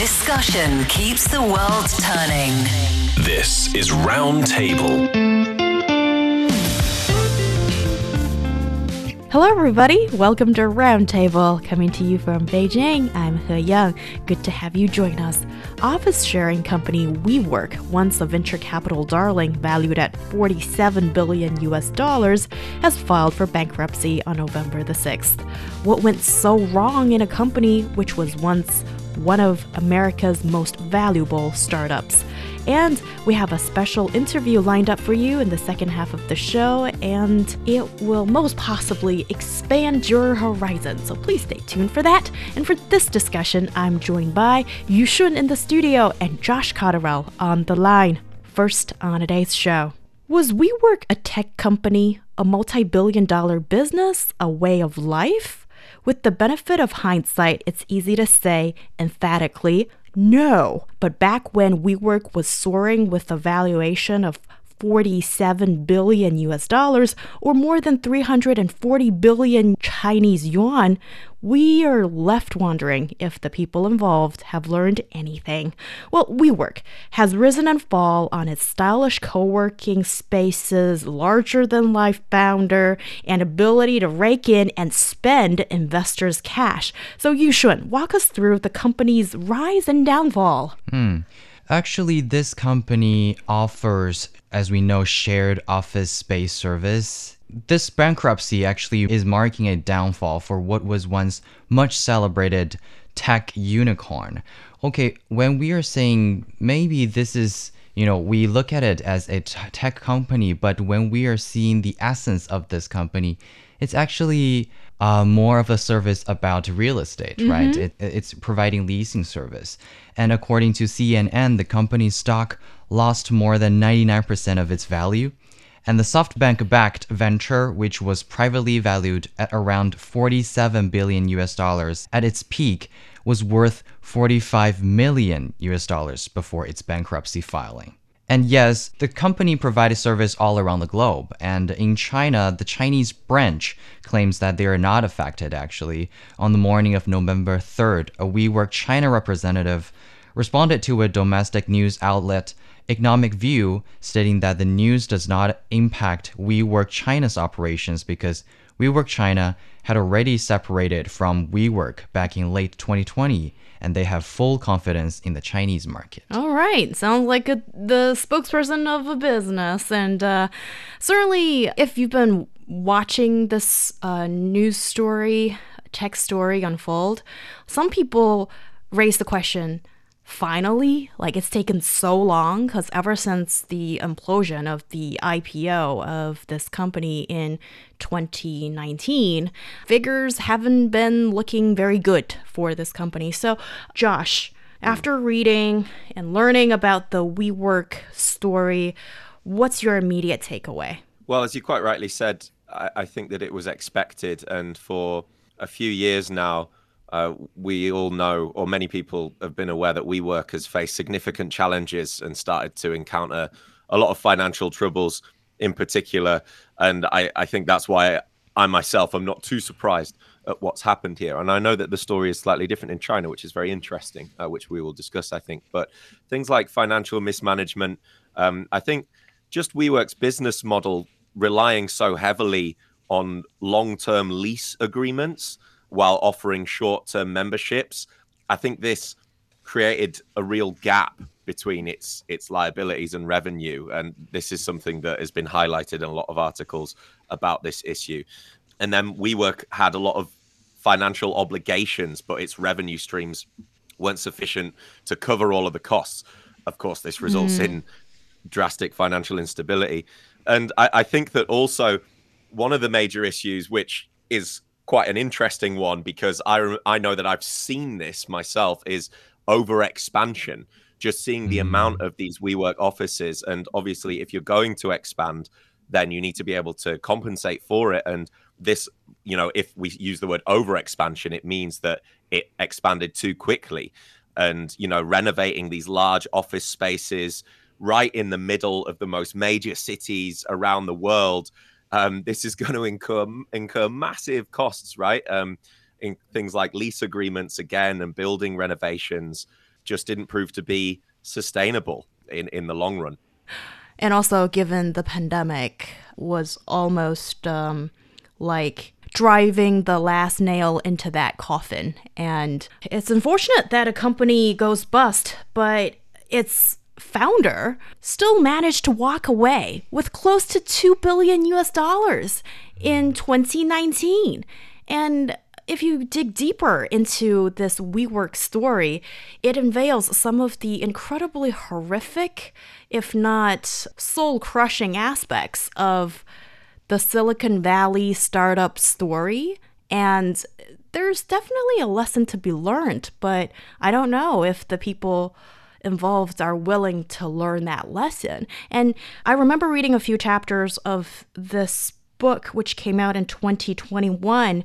discussion keeps the world turning. This is Roundtable. Hello, everybody. Welcome to Roundtable, coming to you from Beijing. I'm He Yang. Good to have you join us. Office sharing company WeWork, once a venture capital darling valued at 47 billion US dollars, has filed for bankruptcy on November the 6th. What went so wrong in a company which was once one of America's most valuable startups? And we have a special interview lined up for you in the second half of the show, and it will most possibly expand your horizon. So please stay tuned for that. And for this discussion, I'm joined by Yushun in the studio and Josh Cotterill on the line. First on today's show. Was WeWork a tech company, a multi billion dollar business, a way of life? With the benefit of hindsight, it's easy to say emphatically no. But back when WeWork was soaring with a valuation of 47 billion US dollars or more than 340 billion Chinese yuan, we are left wondering if the people involved have learned anything. Well, WeWork has risen and fall on its stylish co-working spaces, larger than life founder, and ability to rake in and spend investors' cash. So Yushun, walk us through the company's rise and downfall. Hmm. Actually, this company offers, as we know, shared office space service. This bankruptcy actually is marking a downfall for what was once much celebrated tech unicorn. Okay, when we are saying maybe this is you know, we look at it as a tech company, but when we are seeing the essence of this company, it's actually uh, more of a service about real estate, mm-hmm. right? It, it's providing leasing service. And according to CNN, the company's stock lost more than 99% of its value. And the SoftBank backed venture, which was privately valued at around 47 billion US dollars at its peak, was worth 45 million US dollars before its bankruptcy filing. And yes, the company provides service all around the globe. And in China, the Chinese branch claims that they are not affected, actually. On the morning of November 3rd, a WeWork China representative responded to a domestic news outlet, Economic View, stating that the news does not impact WeWork China's operations because WeWork China had already separated from WeWork back in late 2020 and they have full confidence in the Chinese market. All right. Sounds like a, the spokesperson of a business. And uh, certainly, if you've been watching this uh, news story, tech story unfold, some people raise the question finally like it's taken so long because ever since the implosion of the ipo of this company in 2019 figures haven't been looking very good for this company so josh after reading and learning about the WeWork story, what's your immediate takeaway? Well, as you quite rightly said, I, I think that it was expected. And for a few years now, uh, we all know, or many people have been aware, that WeWork has faced significant challenges and started to encounter a lot of financial troubles in particular. And I, I think that's why I myself am not too surprised at what's happened here. And I know that the story is slightly different in China, which is very interesting, uh, which we will discuss, I think. But things like financial mismanagement, um, I think just WeWork's business model relying so heavily on long term lease agreements while offering short term memberships. I think this created a real gap between its its liabilities and revenue and this is something that has been highlighted in a lot of articles about this issue and then WeWork had a lot of financial obligations but its revenue streams weren't sufficient to cover all of the costs of course this results mm. in drastic financial instability and I, I think that also one of the major issues which is quite an interesting one because I I know that I've seen this myself is over expansion. Just seeing the mm. amount of these WeWork offices, and obviously, if you're going to expand, then you need to be able to compensate for it. And this, you know, if we use the word over expansion, it means that it expanded too quickly. And you know, renovating these large office spaces right in the middle of the most major cities around the world um, this is going to incur incur massive costs, right? Um, in things like lease agreements again and building renovations. just didn't prove to be sustainable in, in the long run. And also, given the pandemic was almost um, like driving the last nail into that coffin. And it's unfortunate that a company goes bust, but its founder still managed to walk away with close to 2 billion US dollars in 2019. And if you dig deeper into this WeWork story, it unveils some of the incredibly horrific, if not soul crushing aspects of the Silicon Valley startup story. And there's definitely a lesson to be learned, but I don't know if the people involved are willing to learn that lesson. And I remember reading a few chapters of this book, which came out in 2021,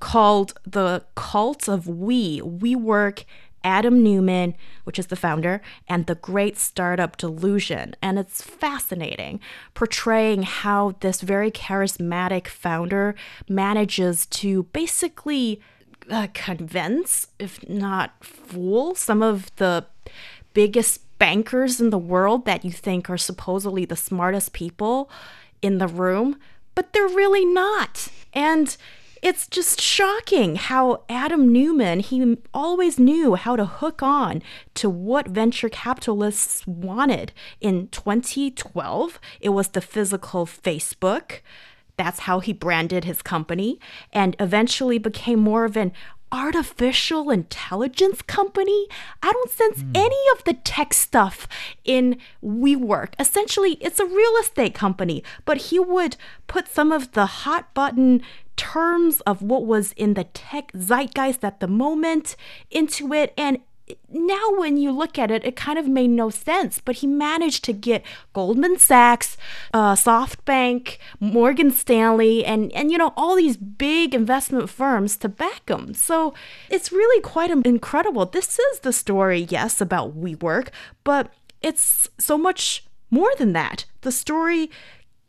called The Cult of We. WeWork. Adam Neumann, which is the founder, and The Great Startup Delusion. And it's fascinating, portraying how this very charismatic founder manages to basically uh, convince, if not fool, some of the biggest bankers in the world that you think are supposedly the smartest people in the room, but they're really not. And it's just shocking how Adam Neumann, he always knew how to hook on to what venture capitalists wanted. In 2012, it was the physical Facebook. That's how he branded his company and eventually became more of an artificial intelligence company. I don't sense mm. any of the tech stuff in WeWork. Essentially, it's a real estate company, but he would put some of the hot button terms of what was in the tech zeitgeist at the moment into it and now when you look at it, it kind of made no sense. But he managed to get Goldman Sachs, uh, SoftBank, Morgan Stanley, and and you know all these big investment firms to back him. So it's really quite incredible. This is the story, yes, about WeWork, but it's so much more than that. The story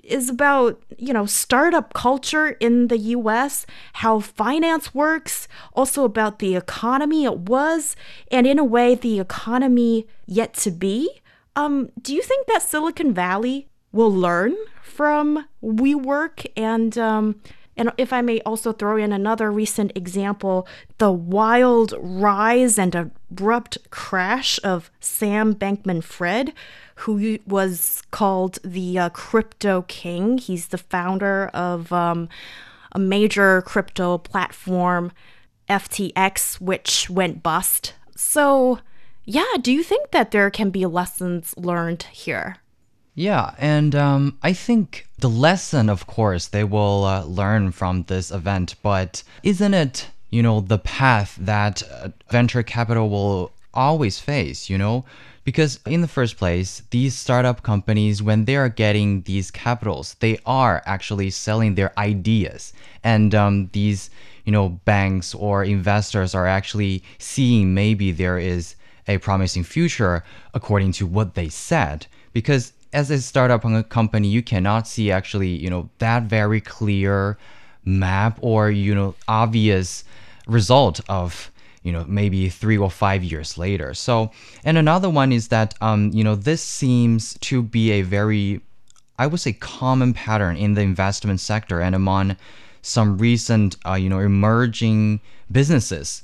is about, you know, startup culture in the US, how finance works, also about the economy it was, and in a way, the economy yet to be. Um, do you think that Silicon Valley will learn from WeWork and um, and if I may also throw in another recent example, the wild rise and abrupt crash of Sam Bankman Fried, who was called the uh, crypto king. He's the founder of um, a major crypto platform, FTX, which went bust. So, yeah, do you think that there can be lessons learned here? Yeah, and um, I think the lesson, of course, they will uh, learn from this event, but isn't it, you know, the path that uh, venture capital will always face, you know? Because in the first place, these startup companies, when they are getting these capitals, they are actually selling their ideas. And um, these, you know, banks or investors are actually seeing maybe there is a promising future according to what they said. Because as a startup company, you cannot see actually, you know, that very clear map or, you know, obvious result of you know maybe three or five years later. So and another one is that um, you know this seems to be a very i would say common pattern in the investment sector and among some recent uh, you know emerging businesses.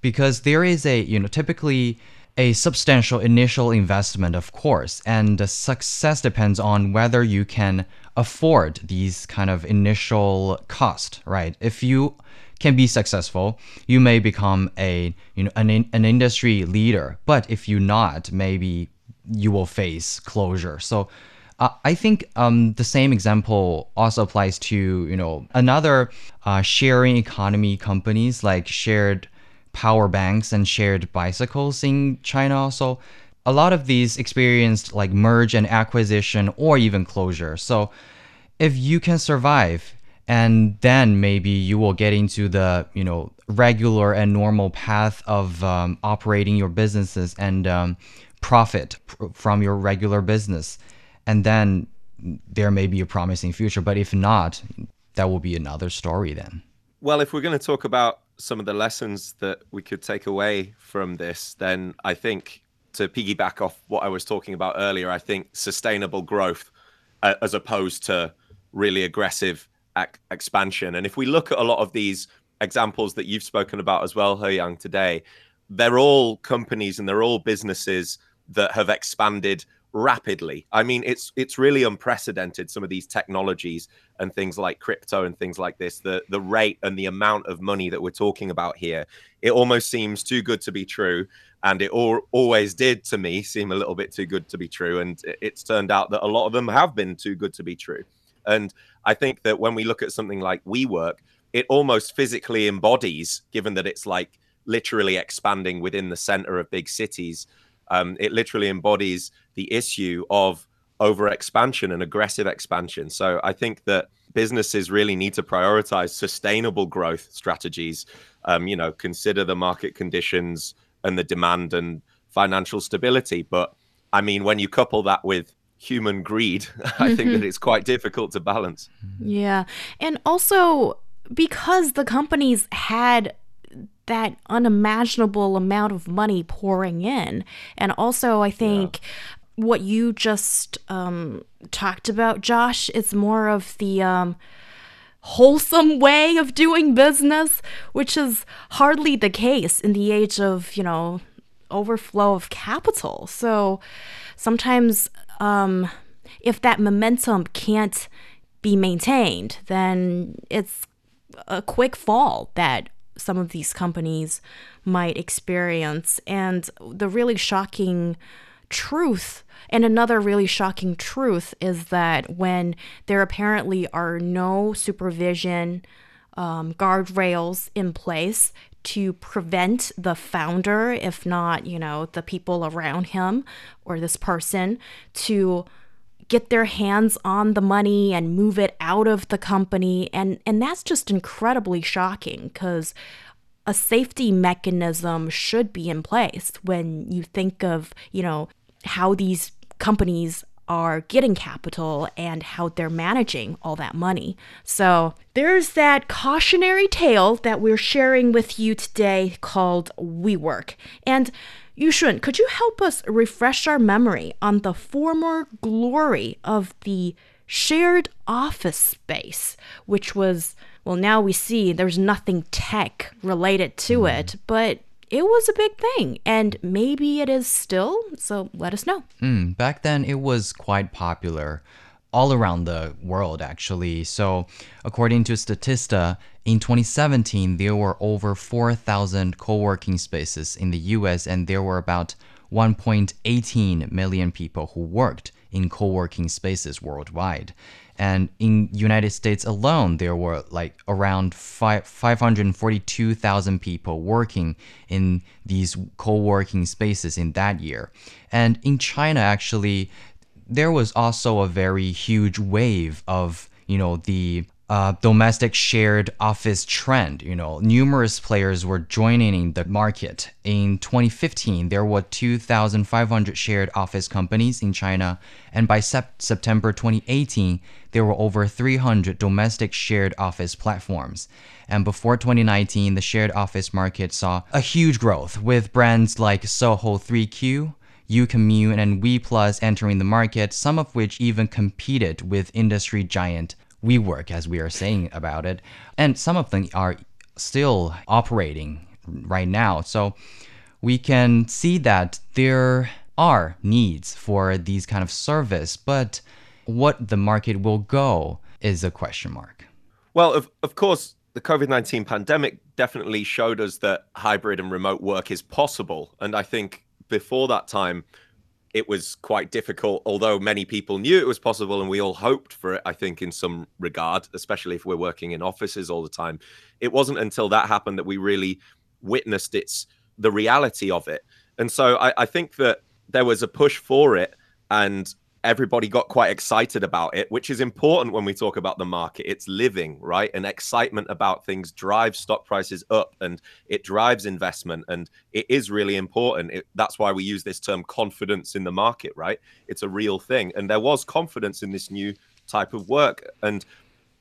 Because there is a you know typically a substantial initial investment, of course, and success depends on whether you can afford these kind of initial cost, right? If you can be successful, you may become a you know an, an industry leader. But if you not, maybe you will face closure. So uh, I think um, the same example also applies to you know another uh, sharing economy companies like shared power banks and shared bicycles in China. So a lot of these experienced like merge and acquisition or even closure. So if you can survive and then maybe you will get into the you know regular and normal path of um, operating your businesses and um, profit from your regular business and then there may be a promising future but if not that will be another story then well if we're going to talk about some of the lessons that we could take away from this, then I think to piggyback off what I was talking about earlier, I think sustainable growth uh, as opposed to really aggressive ac- expansion. And if we look at a lot of these examples that you've spoken about as well, He today, they're all companies and they're all businesses that have expanded rapidly. I mean, it's it's really unprecedented. Some of these technologies and things like crypto and things like this, the the rate and the amount of money that we're talking about here, it almost seems too good to be true. And it all, always did to me seem a little bit too good to be true. And it's turned out that a lot of them have been too good to be true. And I think that when we look at something like WeWork, it almost physically embodies, given that it's like literally expanding within the center of big cities um, it literally embodies the issue of over expansion and aggressive expansion. So I think that businesses really need to prioritize sustainable growth strategies. Um, you know, consider the market conditions and the demand and financial stability. But I mean, when you couple that with human greed, I think that mm-hmm. it's quite difficult to balance. Yeah. And also, because the companies had that unimaginable amount of money pouring in. And also, I think. What you just um, talked about, Josh, is more of the. Um, wholesome way of doing business, which is hardly the case in the age of, you know, overflow of capital. So sometimes um, if that momentum can't be maintained, then it's a quick fall that some of these companies might experience. And the really shocking truth and another really shocking truth is that when there apparently are no supervision um, guardrails in place to prevent the founder, if not, you know, the people around him or this person, to get their hands on the money and move it out of the company and and that's just incredibly shocking cuz a safety mechanism should be in place when you think of, you know, how these companies are getting capital and how they're managing all that money. So there's that cautionary tale that we're sharing with you today called WeWork. And Yushun, could you help us refresh our memory on the former glory of the shared office space, which was, well, now we see there's nothing tech related to mm. it, but it was a big thing, and maybe it is still, so let us know. Mm, back then, it was quite popular all around the world, actually. So, according to Statista, in 2017, there were over 4,000 co working spaces in the US, and there were about 1.18 million people who worked in co working spaces worldwide. And in United States alone, there were like around 5, 542,000 people working in these co-working spaces in that year. And in China, actually, there was also a very huge wave of you know the uh, domestic shared office trend. You know, numerous players were joining the market. In 2015, there were 2,500 shared office companies in China, and by sep- September 2018, there were over 300 domestic shared office platforms. And before 2019, the shared office market saw a huge growth with brands like Soho 3Q, Ucommune, and WePlus entering the market, some of which even competed with industry giant WeWork, as we are saying about it. And some of them are still operating right now. So we can see that there are needs for these kind of service, but what the market will go is a question mark. Well, of, of course, the COVID 19 pandemic definitely showed us that hybrid and remote work is possible. And I think before that time, it was quite difficult, although many people knew it was possible and we all hoped for it, I think, in some regard, especially if we're working in offices all the time. It wasn't until that happened that we really witnessed its the reality of it. And so I, I think that there was a push for it. And everybody got quite excited about it, which is important when we talk about the market. It's living, right? And excitement about things drives stock prices up and it drives investment. And it is really important. It, that's why we use this term confidence in the market, right? It's a real thing. And there was confidence in this new type of work. And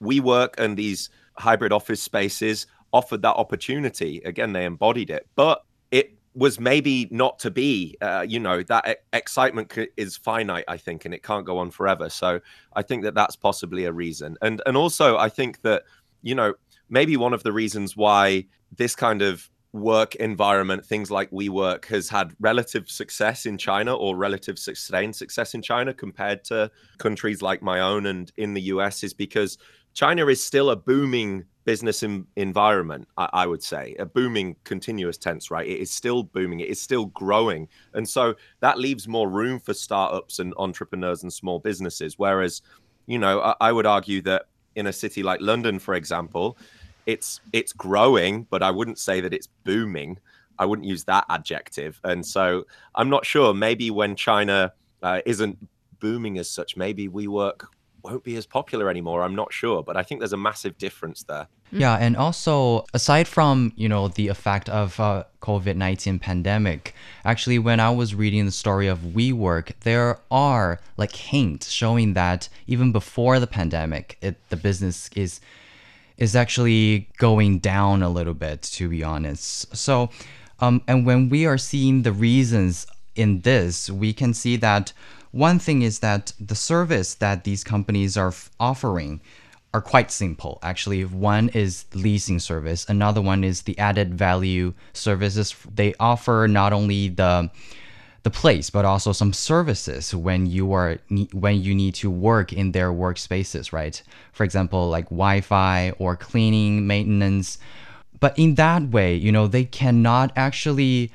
WeWork and these hybrid office spaces offered that opportunity. Again, they embodied it, but it was maybe not to be. Uh, you know, that e- excitement is finite, I think, and it can't go on forever. So I think that that's possibly a reason. And and also, I think that you know maybe one of the reasons why this kind of work environment, things like WeWork, has had relative success in China or relative sustained success in China compared to countries like my own and in the US is because China is still a booming business in, environment, I, I, would say, a booming continuous tense, right? It is still booming, it is still growing. And so that leaves more room for startups and entrepreneurs and small businesses. Whereas, you know, I, I would argue that in a city like London, for example, it's it's growing, but I wouldn't say that it's booming. I wouldn't use that adjective. And so I'm not sure. Maybe when China uh, isn't booming as such, maybe WeWork won't be as popular anymore. I'm not sure, but I think there's a massive difference there. Yeah, and also aside from you know the effect of uh, COVID nineteen pandemic, actually when I was reading the story of WeWork, there are like hints showing that even before the pandemic, it the business is is actually going down a little bit, to be honest. So, um, and when we are seeing the reasons in this, we can see that one thing is that the service that these companies are offering are quite simple. Actually, one is leasing service, another one is the added value services. They offer not only the the place, but also some services when you are when you need to work in their workspaces, right? For example, like Wi-Fi or cleaning, maintenance. But in that way, you know, they cannot actually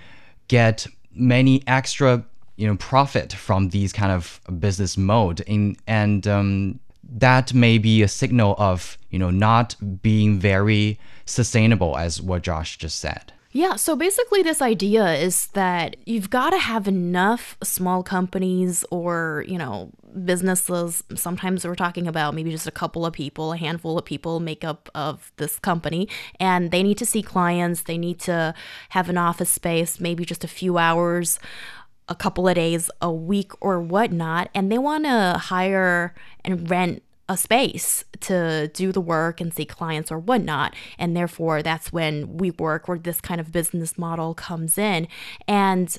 get many extra you know profit from these kind of business mode in and um, that may be a signal of you know not being very sustainable as what josh just said yeah, so basically, this idea is that you've got to have enough small companies or, you know, businesses. Sometimes we're talking about maybe just a couple of people, a handful of people make up of this company, and they need to see clients. They need to have an office space, maybe just a few hours a couple of days a week or whatnot, and they want to hire and rent a space to do the work and see clients or whatnot. And therefore, that's when WeWork or this kind of business model comes in. And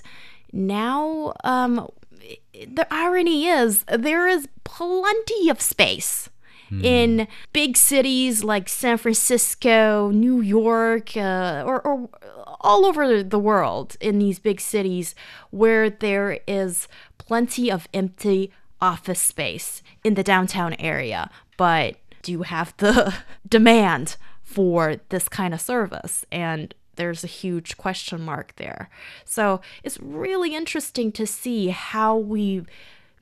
now, um, the irony is there is plenty of space hmm. in big cities like San Francisco, New York, uh, or, or all over the world in these big cities where there is plenty of empty office space in the downtown area, but do you have the demand for this kind of service? And there's a huge question mark there. So it's really interesting to see how we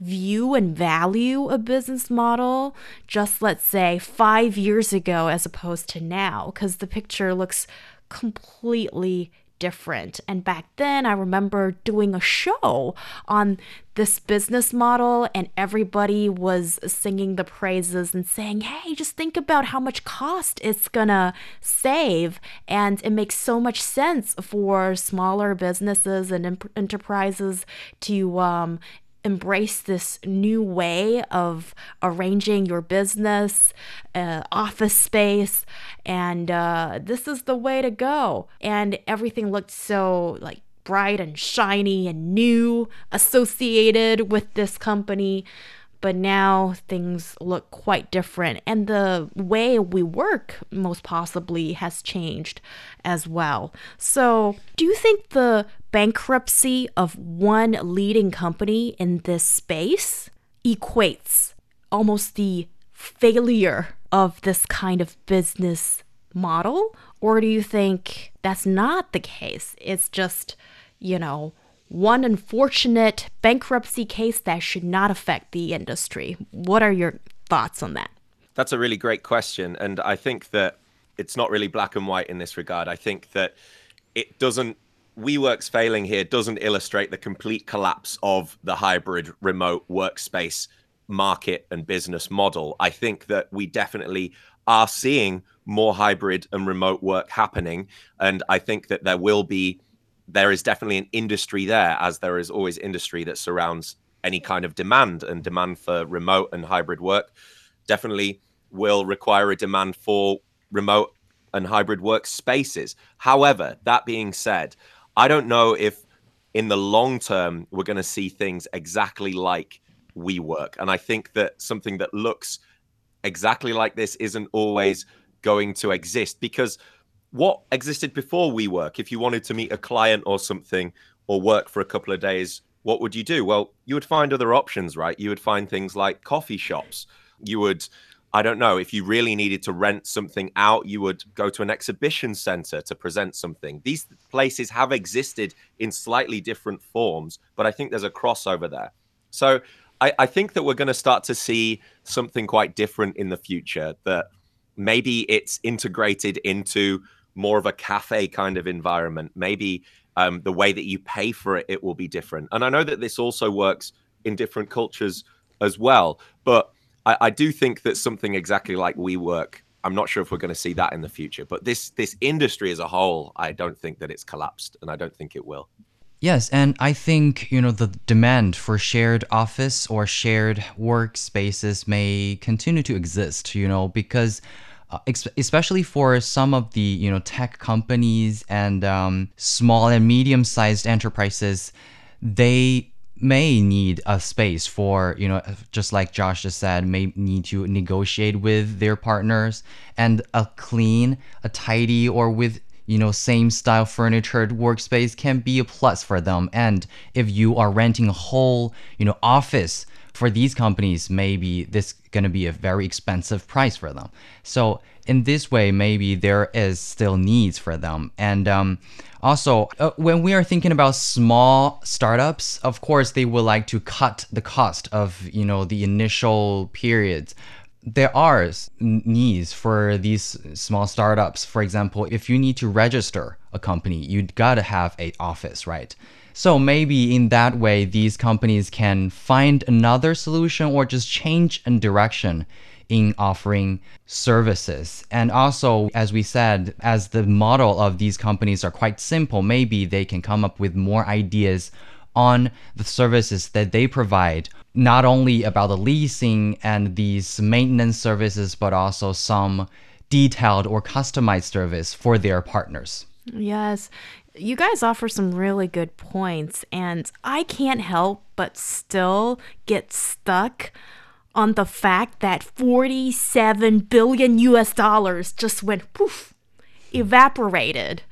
view and value a business model just let's say five years ago as opposed to now because the picture looks completely different. And back then, I remember doing a show on this business model, and everybody was singing the praises and saying, Hey, just think about how much cost it's gonna save. And it makes so much sense for smaller businesses and enterprises to um, embrace this new way of arranging your business, uh, office space, and uh, this is the way to go. And everything looked so like bright and shiny and new associated with this company but now things look quite different and the way we work most possibly has changed as well. So, do you think the bankruptcy of one leading company in this space equates almost the failure of this kind of business model? Or do you think that's not the case? It's just, you know, one unfortunate bankruptcy case that should not affect the industry. What are your thoughts on that? That's a really great question. And I think that it's not really black and white in this regard. I think that it doesn't, WeWork's failing here doesn't illustrate the complete collapse of the hybrid remote workspace market and business model. I think that we definitely are seeing more hybrid and remote work happening. And I think that there will be there is definitely an industry there, as there is always industry that surrounds any kind of demand and demand for remote and hybrid work. Definitely will require a demand for remote and hybrid workspaces. However, that being said, I don't know if in the long term we're going to see things exactly like WeWork. And I think that something that looks exactly like this isn't always going to exist because what existed before WeWork, if you wanted to meet a client or something or work for a couple of days, what would you do? Well, you would find other options, right? You would find things like coffee shops. You would, I don't know, if you really needed to rent something out, you would go to an exhibition center to present something. These places have existed in slightly different forms, but I think there's a crossover there. So I, I think that we're going to start to see something quite different in the future that maybe it's integrated into more of a cafe kind of environment. Maybe um, the way that you pay for it, it will be different. And I know that this also works in different cultures as well. But I, I do think that something exactly like WeWork, I'm not sure if we're going to see that in the future. But this this industry as a whole, I don't think that it's collapsed, and I don't think it will. Yes, and I think, you know, the demand for shared office or shared workspaces may continue to exist, you know, because uh, especially for some of the, you know, tech companies and um, small and medium-sized enterprises, they may need a space for, you know, just like Josh just said, may need to negotiate with their partners and a clean, a tidy, or with you know, same style furniture workspace can be a plus for them. And if you are renting a whole, you know, office for these companies, maybe this going to be a very expensive price for them. So in this way, maybe there is still needs for them. And um, also, uh, when we are thinking about small startups, of course, they would like to cut the cost of you know the initial periods there are needs for these small startups. For example, if you need to register a company, you gotta have a office, right? So maybe in that way, these companies can find another solution or just change a direction in offering services. And also, as we said, as the model of these companies are quite simple, maybe they can come up with more ideas on the services that they provide, not only about the leasing and these maintenance services, but also some detailed or customized service for their partners. Yes. You guys offer some really good points, and I can't help but still get stuck on the fact that 47 billion US dollars just went poof, evaporated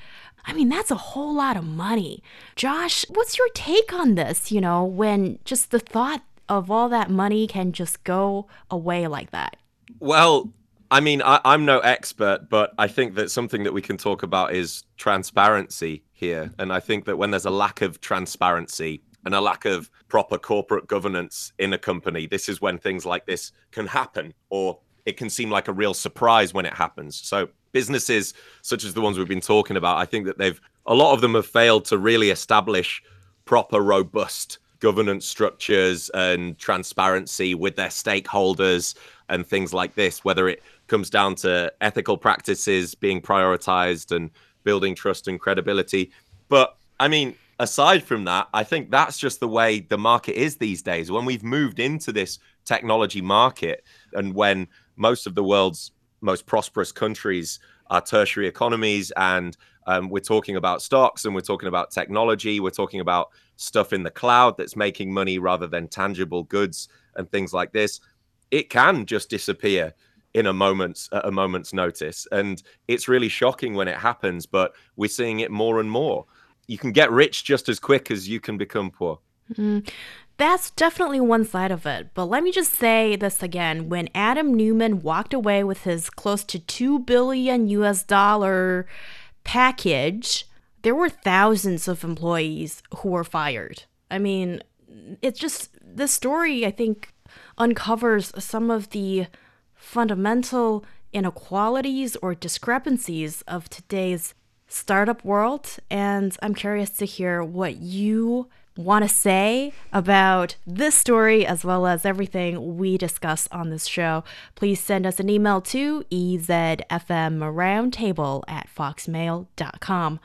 I mean, that's a whole lot of money. Josh, what's your take on this? You know, when just the thought of all that money can just go away like that? Well, I mean, I, am no expert, but I think that something that we can talk about is transparency here. And I think that when there's a lack of transparency and a lack of proper corporate governance in a company, this is when things like this can happen, or it can seem like a real surprise when it happens. So businesses such as the ones we've been talking about, I think that they've a lot of them have failed to really establish proper, robust governance structures and transparency with their stakeholders and things like this, whether it comes down to ethical practices being prioritized and building trust and credibility. But I mean, aside from that, I think that's just the way the market is these days. When we've moved into this technology market and when most of the world's most prosperous countries are tertiary economies and um, we're talking about stocks and we're talking about technology we're talking about stuff in the cloud that's making money rather than tangible goods and things like this it can just disappear in a moment's a moment's notice and it's really shocking when it happens but we're seeing it more and more you can get rich just as quick as you can become poor mm. That's definitely one side of it. But let me just say this again. When Adam Neumann walked away with his close to 2 billion US dollar package, there were thousands of employees who were fired. I mean, it's just this story, I think, uncovers some of the fundamental inequalities or discrepancies of today's startup world. And I'm curious to hear what you want to say about this story as well as everything we discuss on this show, please send us an email to ezfmroundtable at foxmail.com.